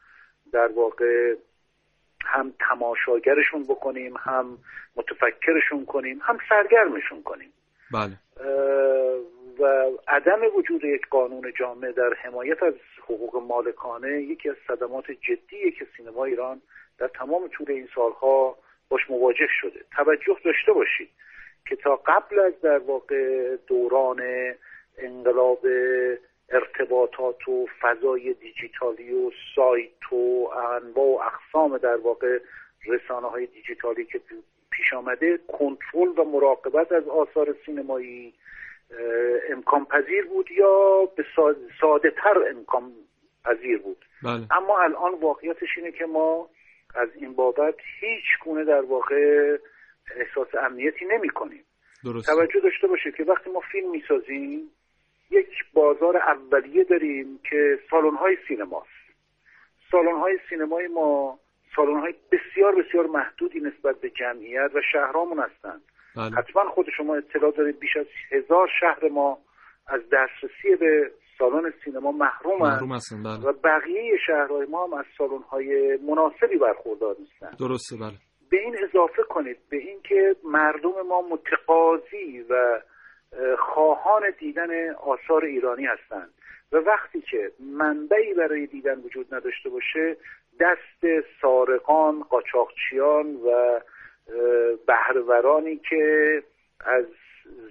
در واقع هم تماشاگرشون بکنیم هم متفکرشون کنیم هم سرگرمشون کنیم. بله. و عدم وجود یک قانون جامع در حمایت از حقوق مالکانه یکی از صدمات جدیه که سینما ایران در تمام طول این سالها باش مواجه شده. توجه داشته باشید که تا قبل از در واقع دوران انقلاب ارتباطات و فضای دیجیتالی و سایت و انواع و اقسام در واقع رسانه های دیجیتالی که پیش آمده کنترل و مراقبت از آثار سینمایی امکان پذیر بود یا به ساده تر امکان پذیر بود؟ بله. اما الان واقعیتش اینه که ما از این بابت هیچ گونه در واقع احساس امنیتی نمی کنیم. توجه داشته باشه که وقتی ما فیلم می‌سازیم یک بازار اولیه داریم که سالن های سینماست سالن های سینمای ما سالن های بسیار بسیار محدودی نسبت به جمعیت و شهرامون هستند بله. حتما خود شما اطلاع دارید بیش از هزار شهر ما از دسترسی به سالن سینما محروم, محروم هستن بله. و بقیه شهرهای ما هم از سالن های مناسبی برخوردار نیستن درسته بله به این اضافه کنید به اینکه مردم ما متقاضی و خواهان دیدن آثار ایرانی هستند. و وقتی که منبعی برای دیدن وجود نداشته باشه دست سارقان قاچاقچیان و بهرهورانی که از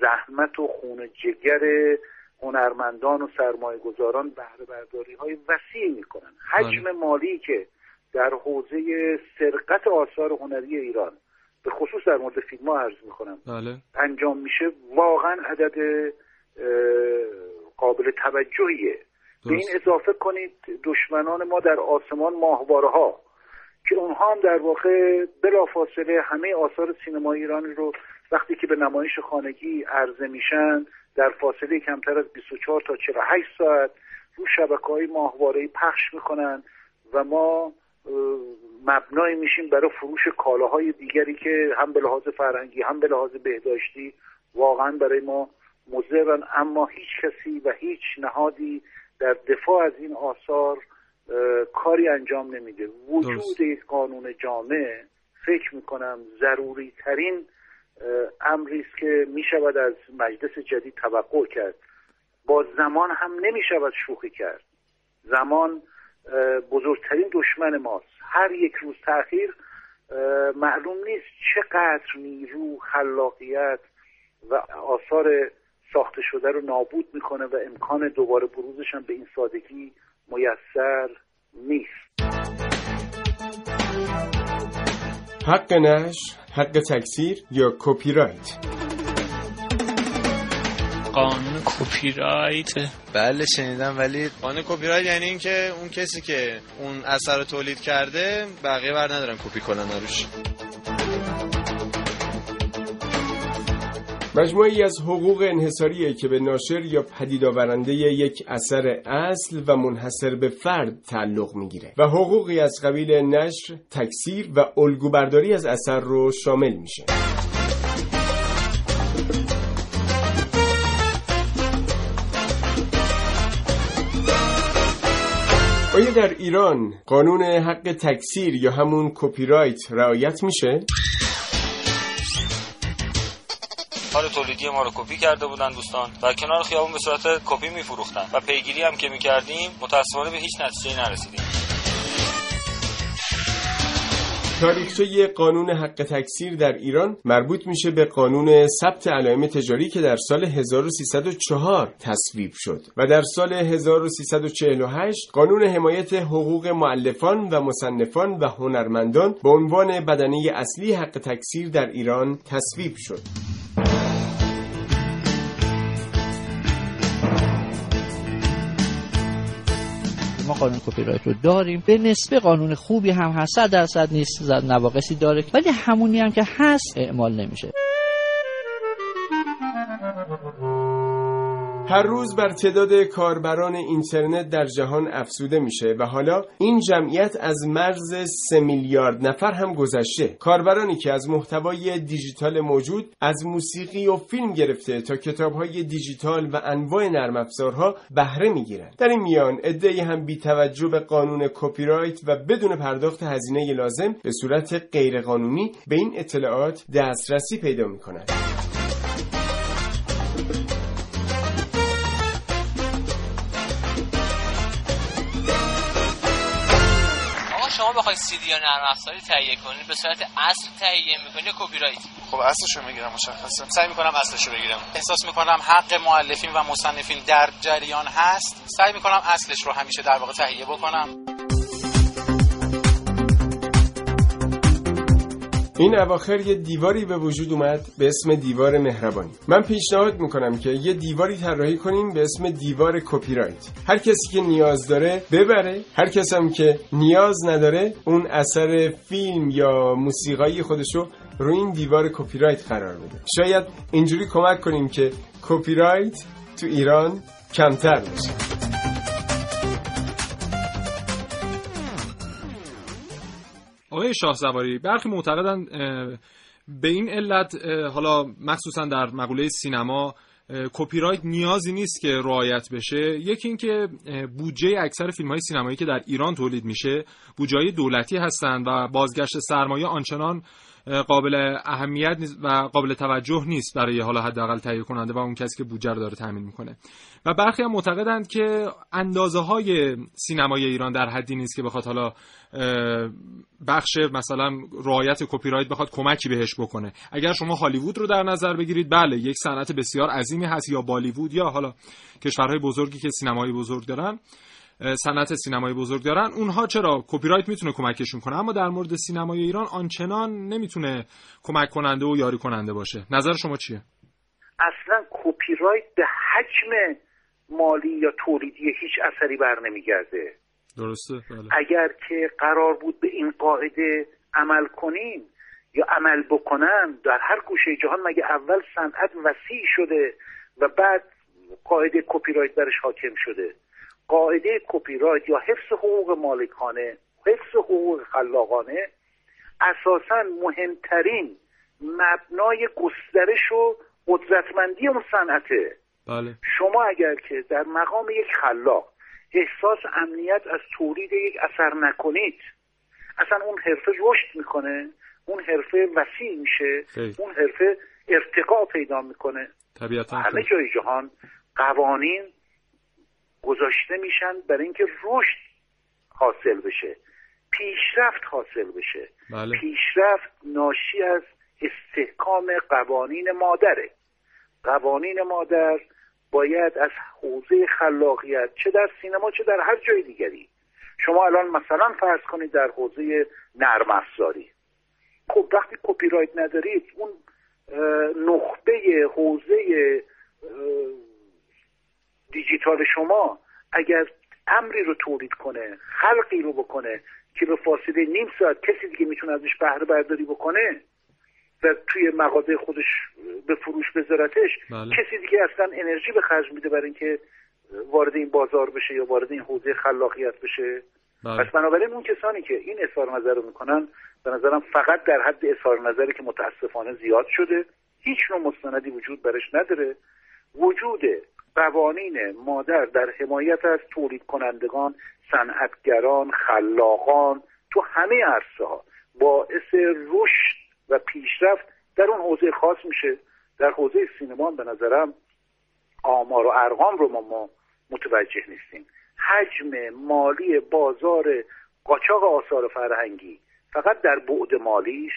زحمت و خون جگر هنرمندان و سرمایه گذاران بهره برداری های وسیعی می‌کنن. حجم مالی که در حوزه سرقت آثار هنری ایران به خصوص در مورد فیلم ها عرض می‌کنم. بله. انجام میشه واقعا عدد قابل توجهیه. به این اضافه کنید دشمنان ما در آسمان ماهواره ها که اونها هم در واقع بلافاصله همه آثار سینمایی ایرانی رو وقتی که به نمایش خانگی عرضه میشن در فاصله کمتر از 24 تا 48 ساعت رو شبکه های ماهواره پخش می‌کنن و ما مبنای میشیم برای فروش کالاهای دیگری که هم به لحاظ فرهنگی هم به لحاظ بهداشتی واقعا برای ما مضرن. اما هیچ کسی و هیچ نهادی در دفاع از این آثار کاری انجام نمیده. وجود یک قانون جامع فکر می‌کنم ضروری ترین امری است که می‌شود از مجلس جدید توقع کرد. با زمان هم نمی‌شود شوخی کرد. زمان بزرگترین دشمن ماست. هر یک روز تاخیر معلوم نیست چقدر نیرو خلاقیت و آثار ساخته شده رو نابود می‌کنه و امکان دوباره بروزش هم به این سادگی میسر نیست. حق نشر حق تکثیر یا کپی رایت؟ قانون کپی رایت بله شنیدم ولی قانون کپی رایت یعنی اینکه اون کسی که اون اثر رو تولید کرده بقیه بر ندارن کپی کنن روش مجموعی از حقوق انحصاریه که به ناشر یا پدید آورنده یک اثر اصل و منحصر به فرد تعلق می‌گیره و حقوقی از قبیل نشر، تکثیر و الگوبرداری از اثر رو شامل میشه. در ایران قانون حق تکثیر یا همون کپی رایت رعایت میشه؟ کار تولیدی ما رو کپی کرده بودن دوستان و کنار خیابون به صورت کپی میفروختن و پیگیری هم که می‌کردیم متاسفانه به هیچ نتیجه نرسیدیم تاریخچه قانون حق تکثیر در ایران مربوط میشه به قانون ثبت علائم تجاری که در سال 1304 تصویب شد و در سال 1348 قانون حمایت حقوق مؤلفان و مصنفان و هنرمندان به عنوان بدنه اصلی حق تکثیر در ایران تصویب شد. ما قانون کپی رایت رو داریم. به نسبه قانون خوبی هم هست صد درصد نیست نواقصی داره ولی همونی هم که هست اعمال نمیشه. هر روز بر تعداد کاربران اینترنت در جهان افزوده میشه و حالا این جمعیت از مرز سه میلیارد نفر هم گذشته. کاربرانی که از محتوای دیجیتال موجود از موسیقی و فیلم گرفته تا کتابهای دیجیتال و انواع نرم افزارها بهره می‌گیرند در این میان عدهای هم بی توجه به قانون کپی رایت و بدون پرداخت هزینه لازم به صورت غیرقانونی به این اطلاعات دسترسی پیدا می‌کنند. بخوای سی دی یا نرم افزاری تهیه کنی به صورت اصل تهیه می‌کنی کپی رایت خب اصلشو می‌گیرم مشخصه سعی می‌کنم اصلشو بگیرم. احساس می‌کنم حق مؤلفین و مصنفین در جریان هست. سعی می‌کنم اصلش رو همیشه در واقع تهیه بکنم. این اواخر یه دیواری به وجود اومد به اسم دیوار مهربانی. من پیشنهاد می‌کنم که یه دیواری طراحی کنیم به اسم دیوار کپی رایت هر کسی که نیاز داره ببره هر کسی هم که نیاز نداره اون اثر فیلم یا موسیقایی خودشو روی این دیوار کپی رایت قرار بده. شاید اینجوری کمک کنیم که کپی رایت تو ایران کمتر بشه آقای شاه زواری برخی معتقدن به این علت حالا مخصوصا در مقوله سینما کپی رایت نیازی نیست که رعایت بشه. یکی اینکه بودجه اکثر فیلم های سینمایی که در ایران تولید میشه بودجه دولتی هستند و بازگشت سرمایه آنچنان قابل اهمیت و قابل توجه نیست برای حالا حداقل تهیه کننده و اون کسی که بودجه رو داره تامین می‌کنه. و برخی هم معتقدند که اندازه های سینمای ایران در حدی نیست که بخواد حالا بخش مثلا رعایت کپی رایت بخواد کمکی بهش بکنه. اگر شما هالیوود رو در نظر بگیرید بله یک صنعت بسیار عظیمی هست یا بالیوود یا حالا کشورهای بزرگی که سینمایی بزرگ دارن. صنعت سینمایی بزرگ دارن. اونها چرا کپی رایت می‌تونه کمکشون کنه؟ اما در مورد سینمای ایران آنچنان نمی‌تونه کمک کننده و یاری کننده باشه. نظر شما چیه؟ اصلا کپی رایت به حجم مالی یا تولیدی هیچ اثری بر نمیگرده. درسته. بله. اگر که قرار بود به این قاعده عمل کنیم یا عمل بکنن در هر گوشه جهان مگه اول صنعت وسیع شده و بعد قاعده کپی رایت برش حاکم شده؟ قاعده کپی رایت یا حفظ حقوق مالکانه حفظ حقوق خلاقانه اساسا مهمترین مبنای گسترش و قدرتمندی اون صنعته. بله. شما اگر که در مقام یک خلاق احساس امنیت از تولید یک اثر نکنید اصلا اون حرفه رشد می‌کنه اون حرفه وسیع میشه اون حرفه ارتقا پیدا می‌کنه. طبیعتا همه جای جهان قوانین گذاشته میشن برای اینکه رشد حاصل بشه. پیشرفت حاصل بشه. بله. پیشرفت ناشی از استحکام قوانین مادره. قوانین مادر باید از حوزه خلاقیت چه در سینما چه در هر جای دیگری. شما الان مثلا فرض کنید در حوزه نرم افزاری. خب وقتی کپی رایت ندارید اون نخبه حوزه دیجیتال شما اگر امری رو تولید کنه خلقی رو بکنه که به فاصله نیم ساعت کسی دیگه می‌تونه ازش بهره برداری بکنه و توی مغازه خودش به فروش بذارتش بله. کسی دیگه اصلا انرژی به خرج میده برای اینکه وارد این بازار بشه یا وارد این حوزه خلاقیت بشه بله. پس بنابراین اون کسانی که این اظهار نظر رو می‌کنن به نظرم فقط در حد اظهار نظری که متاسفانه زیاد شده هیچ نوع مستندی وجود برش نداره وجود قوانین مادر در حمایت از تولید کنندگان صنعتگران خلاقان تو همه عرصه ها باعث رشد و پیشرفت در اون حوزه خاص میشه. در حوزه سینما به نظرم آمار و ارقام رو ما, متوجه نیستیم. حجم مالی بازار قاچاق آثار فرهنگی فقط در بعد مالیش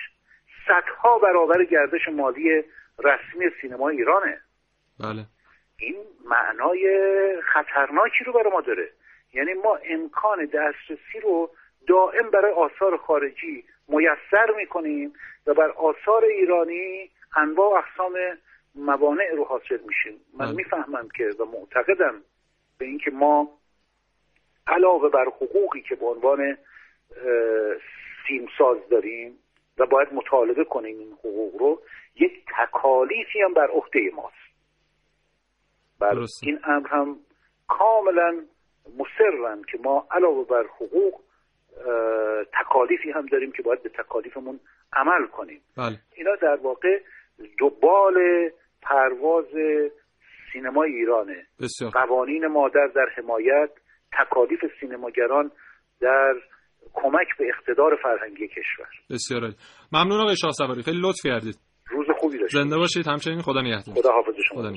صدها برابر گردش مالی رسمی سینما ایرانه. بله. این معنای خطرناکی رو برای ما داره. یعنی ما امکان دسترسی رو دائم برای آثار خارجی میسر می‌کنیم و بر آثار ایرانی انواع و اقسام موانع رو حاصل میشیم. من. می‌فهمم که و معتقدم به اینکه ما علاوه بر حقوقی که به عنوان سیمساز داریم و باید مطالبه کنیم این حقوق رو یک تکالیفی هم بر عهده ماست. بر این امر هم کاملا مصرن که ما علاوه بر حقوق تکالیفی هم داریم که باید به تکالیفمون عمل کنیم. بله. اینا در واقع دوبال پرواز سینمای ایرانه. بسیار. قوانین مادر در حمایت تکالیف سینماگران در کمک به اقتدار فرهنگی کشور. بسیار ممنون آقای شاه سواری خیلی لطف کردید. روز خوبی داشتید زنده باشید. همچنین خدا نگهدار. خدا حافظ شما. خدا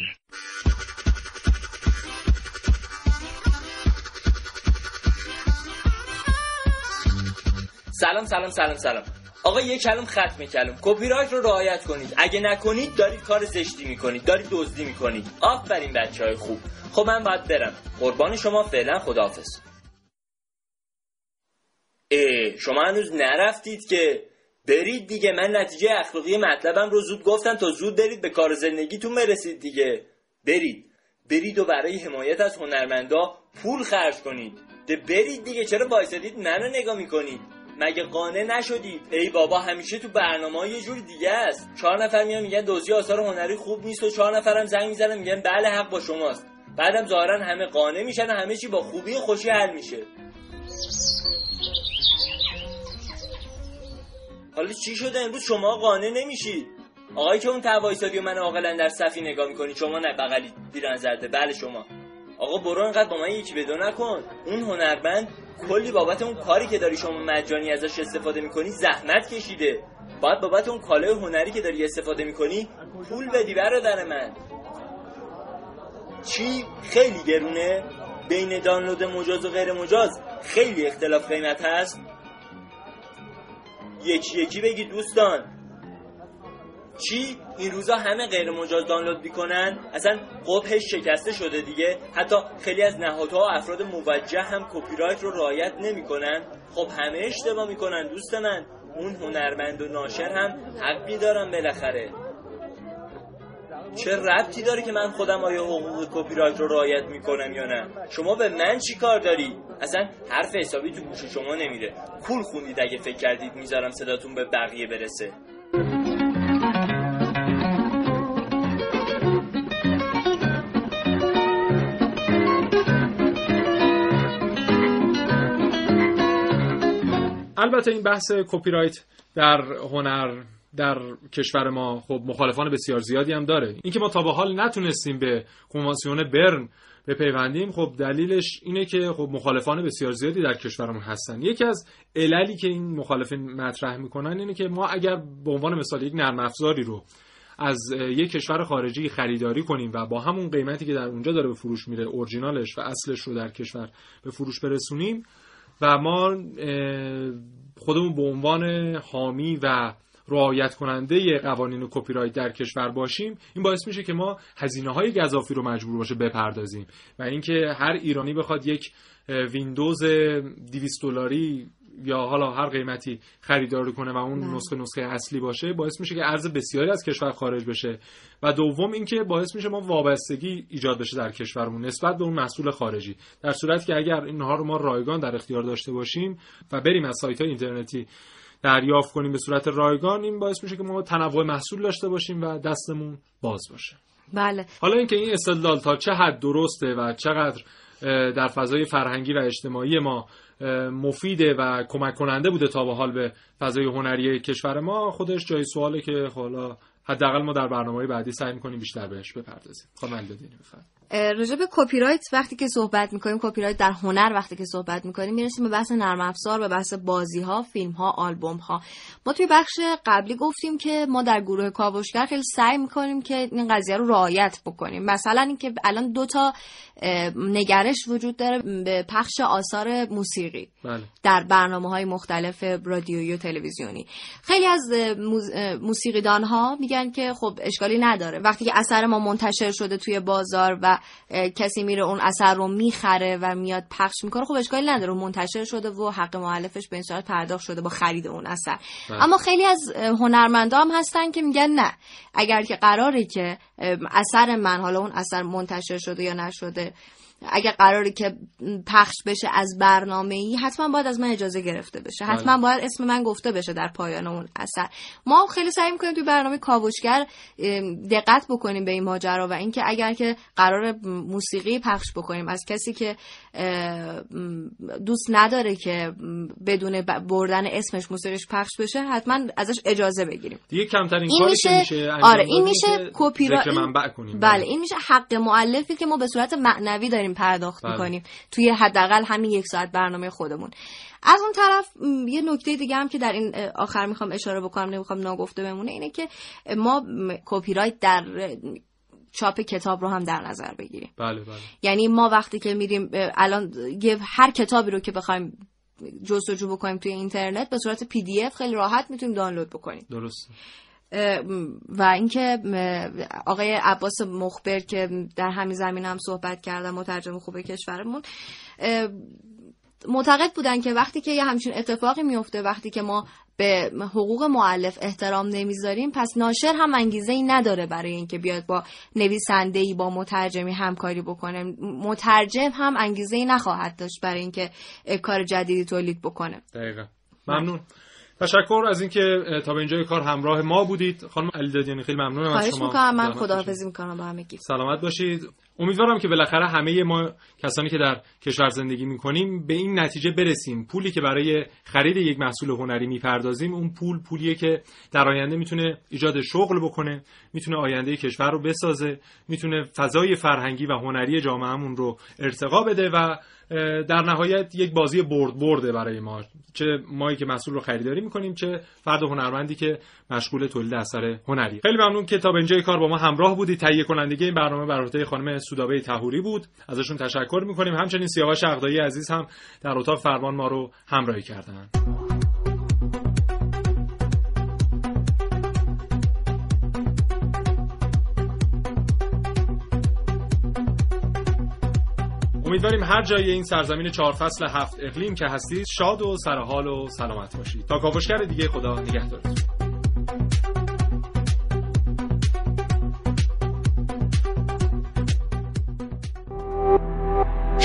سلام سلام سلام سلام. آقا یه کلم ختم کلم کپی رایت رو رعایت کنید. اگه نکنید دارید کار زشتی می‌کنید. دارید دزدی می‌کنید. آفرین بچه های خوب. خب من باید برم. قربان شما فعلا خداحافظ. اه شما هنوز نرفتید که برید دیگه. من نتیجه اخلاقی مطلبم رو زود گفتم. تا زود برید به کار زندگیتون برسید دیگه. برید. برید و برای حمایت از هنرمندا پول خرج کنید. ده برید دیگه. چرا وایسادید؟ منو نگاه می‌کنید. مگه قانع نشدید؟ ای بابا همیشه تو برنامه یه جور دیگه است. چهار نفر میان میگن دوزی آثار هنری خوب نیست و چهار نفرم زنگ می‌زنن میگن بله حق با شماست. بعدم ظاهرا همه قانع میشن و همه چی با خوبی خوشی حل میشه. حالا چی شده امروز؟ شما قانع نمیشید. آقایی که اون توایسادی و من عاقلا در صفی نگاه می‌کنی شما نه بغلی دیران زرده. بله شما. آقا برو انقدر با من یکی بدو نکن. اون هنرمند کلی بابت اون کاری که داری شما مجانی ازش استفاده می‌کنی زحمت کشیده. باید بابت اون کالای هنری که داری استفاده می‌کنی پول بدی برادر من. چی؟ خیلی گرونه. بین دانلود مجاز و غیر مجاز خیلی اختلاف قیمت هست. یکی یکی بگی دوستان چی؟ این روزا همه غیر مجاز دانلود می‌کنن. اصلا قبهش شکسته شده دیگه. حتی خیلی از نهادها و افراد موجه هم کپی رایت رو رعایت نمی‌کنن. خب همه اشتباه می‌کنن دوست من. اون هنرمند و ناشر هم حقی دارن بالاخره. چه ربطی داره که من خودم آیا حقوق کپی رایت رو رعایت می‌کنم یا نه؟ شما به من چی کار داری؟ اصلا حرف حسابی تو گوش شما نمیره. کول خوندید اگه فکر کردید می‌ذارم صداتون به بقیه برسه. البته این بحث کپی رایت در هنر در کشور ما خب مخالفان بسیار زیادی هم داره. اینکه ما تا به حال نتونستیم به کنوانسیون برن بپیوندیم خب دلیلش اینه که خب مخالفان بسیار زیادی در کشورمون هستن. یکی از عللی که این مخالفین مطرح می‌کنن اینه که ما اگر به عنوان مثال یک نرم افزاری رو از یک کشور خارجی خریداری کنیم و با همون قیمتی که در اونجا داره به فروش میره اورجینالش و اصلش رو در کشور به فروش برسونیم و ما خودمون به عنوان حامی و رعایت کننده قوانین کپی رایت در کشور باشیم این باعث میشه که ما هزینه های گذافی رو مجبور باشه بپردازیم. و اینکه هر ایرانی بخواد یک ویندوز 200 دلاری یا حالا هر قیمتی خریدار کنه و اون بله. نسخه نسخه اصلی باشه باعث میشه که ارز بسیاری از کشور خارج بشه. و دوم اینکه باعث میشه ما وابستگی ایجاد بشه در کشورمون نسبت به اون محصول خارجی. در صورتی که اگر اینها رو ما رایگان در اختیار داشته باشیم و بریم از سایت های اینترنتی دریافت کنیم به صورت رایگان این باعث میشه که ما تنوع محصول داشته باشیم و دستمون باز باشه. بله. حالا اینکه این استدلال تا چه حد درسته و چقدر در فضای فرهنگی و اجتماعی ما مفیده و کمک کننده بوده تا به حال به فضای هنری کشور ما. خودش جای سواله که حالا حداقل ما در برنامه بعدی سعی می‌کنیم بیشتر بهش بپردازیم. خانم الدادینی بفرمایید راجع به کپی رایت وقتی که صحبت می‌کنیم کپی رایت در هنر وقتی که صحبت می‌کنیم می‌رسیم به بحث نرم افزار به بحث بازی ها فیلم ها آلبوم ها ما توی بخش قبلی گفتیم که ما در گروه کاوشگر خیلی سعی می‌کنیم که این قضیه رو رعایت بکنیم. مثلا اینکه الان دو تا نگرش وجود داره به پخش آثار موسیقی بله. در برنامه های مختلف رادیویی و تلویزیونی. خیلی از موسیقیدان ها میگن که خب اشکالی نداره. وقتی که اثر ما منتشر شده توی بازار و کسی میره اون اثر رو می‌خره و میاد پخش می‌کنه. خب اشکالی نداره. منتشر شده و حق معلفش به این پرداخت شده با خرید اون اثر. بله. اما خیلی از هنرمندا هم هستن که میگن نه. اگر که قراره که اثر من حالا اون اثر منتشر شده یا نشده اگر قراری که پخش بشه از برنامه ای حتما باید از من اجازه گرفته بشه بله. حتما باید اسم من گفته بشه در پایان اون اثر ما خیلی سعی می‌کنیم توی برنامه کاوشگر دقت بکنیم به این ماجرا و اینکه اگر که قرار موسیقی پخش بکنیم از کسی که دوست نداره که بدون بردن اسمش موسیقیش پخش بشه حتما ازش اجازه بگیریم. دیگه کمترین این میشه, میشه آره این میشه کپی بله این میشه حق مؤلفی که ما به صورت معنوی داریم پرداخت بله. می‌کنیم توی حداقل همین یک ساعت برنامه خودمون. از اون طرف یه نکته دیگه هم که در این آخر می‌خوام اشاره بکنم نمی‌خوام ناگفته بمونه اینه که ما کپی رایت در چاپ کتاب رو هم در نظر بگیریم. بله بله. یعنی ما وقتی که میریم الان هر کتابی رو که بخوایم جستجو بکنیم توی اینترنت به صورت پی دی اف خیلی راحت می‌تونیم دانلود بکنیم. درست و اینکه آقای عباس مخبر که در همین زمینه هم صحبت کردن مترجم خوب کشورمون معتقد بودن که وقتی که یه همچین اتفاقی میفته وقتی که ما به حقوق معلف احترام نمی‌ذاریم پس ناشر هم انگیزه ای نداره برای اینکه بیاد با نویسنده ای با مترجمی همکاری بکنه. مترجم هم انگیزه ای نخواهد داشت برای اینکه کار جدیدی تولید بکنه. دقیقا. ممنون. تشکر از اینکه تا به اینجای کار همراه ما بودید. خانم علیدادیانی خیلی ممنونم از شما. می‌کنم. من خداحافظی می‌کنم با همگی. سلامت باشید. امیدوارم که بالاخره همه ما کسانی که در کشور زندگی می‌کنیم به این نتیجه برسیم. پولی که برای خرید یک محصول هنری می‌پردازیم اون پول پولیه که در آینده می‌تونه ایجاد شغل بکنه می‌تونه آینده کشور رو بسازه می‌تونه فضای فرهنگی و هنری جامعهمون رو ارتقا بده و در نهایت یک بازی برد برده برای ما. چه مایی که مسئول رو خریداری می‌کنیم چه فرد هنرمندی که مشغول تولید اثر هنری. خیلی ممنون که تا به اینجای کار با ما همراه بودید. تهیه کنندگی این برنامه بر عهده خانم سودابه تهوری بود. ازشون تشکر می‌کنیم. همچنین سیاوش اقدایی عزیز هم در اتاق فرمان ما رو همراهی کردند امیدواریم هر جای این سرزمین چهار فصل هفت اقلیم که هستید شاد و سرحال و سلامت باشید. تا کاوشگر دیگه خدا نگهدارتون.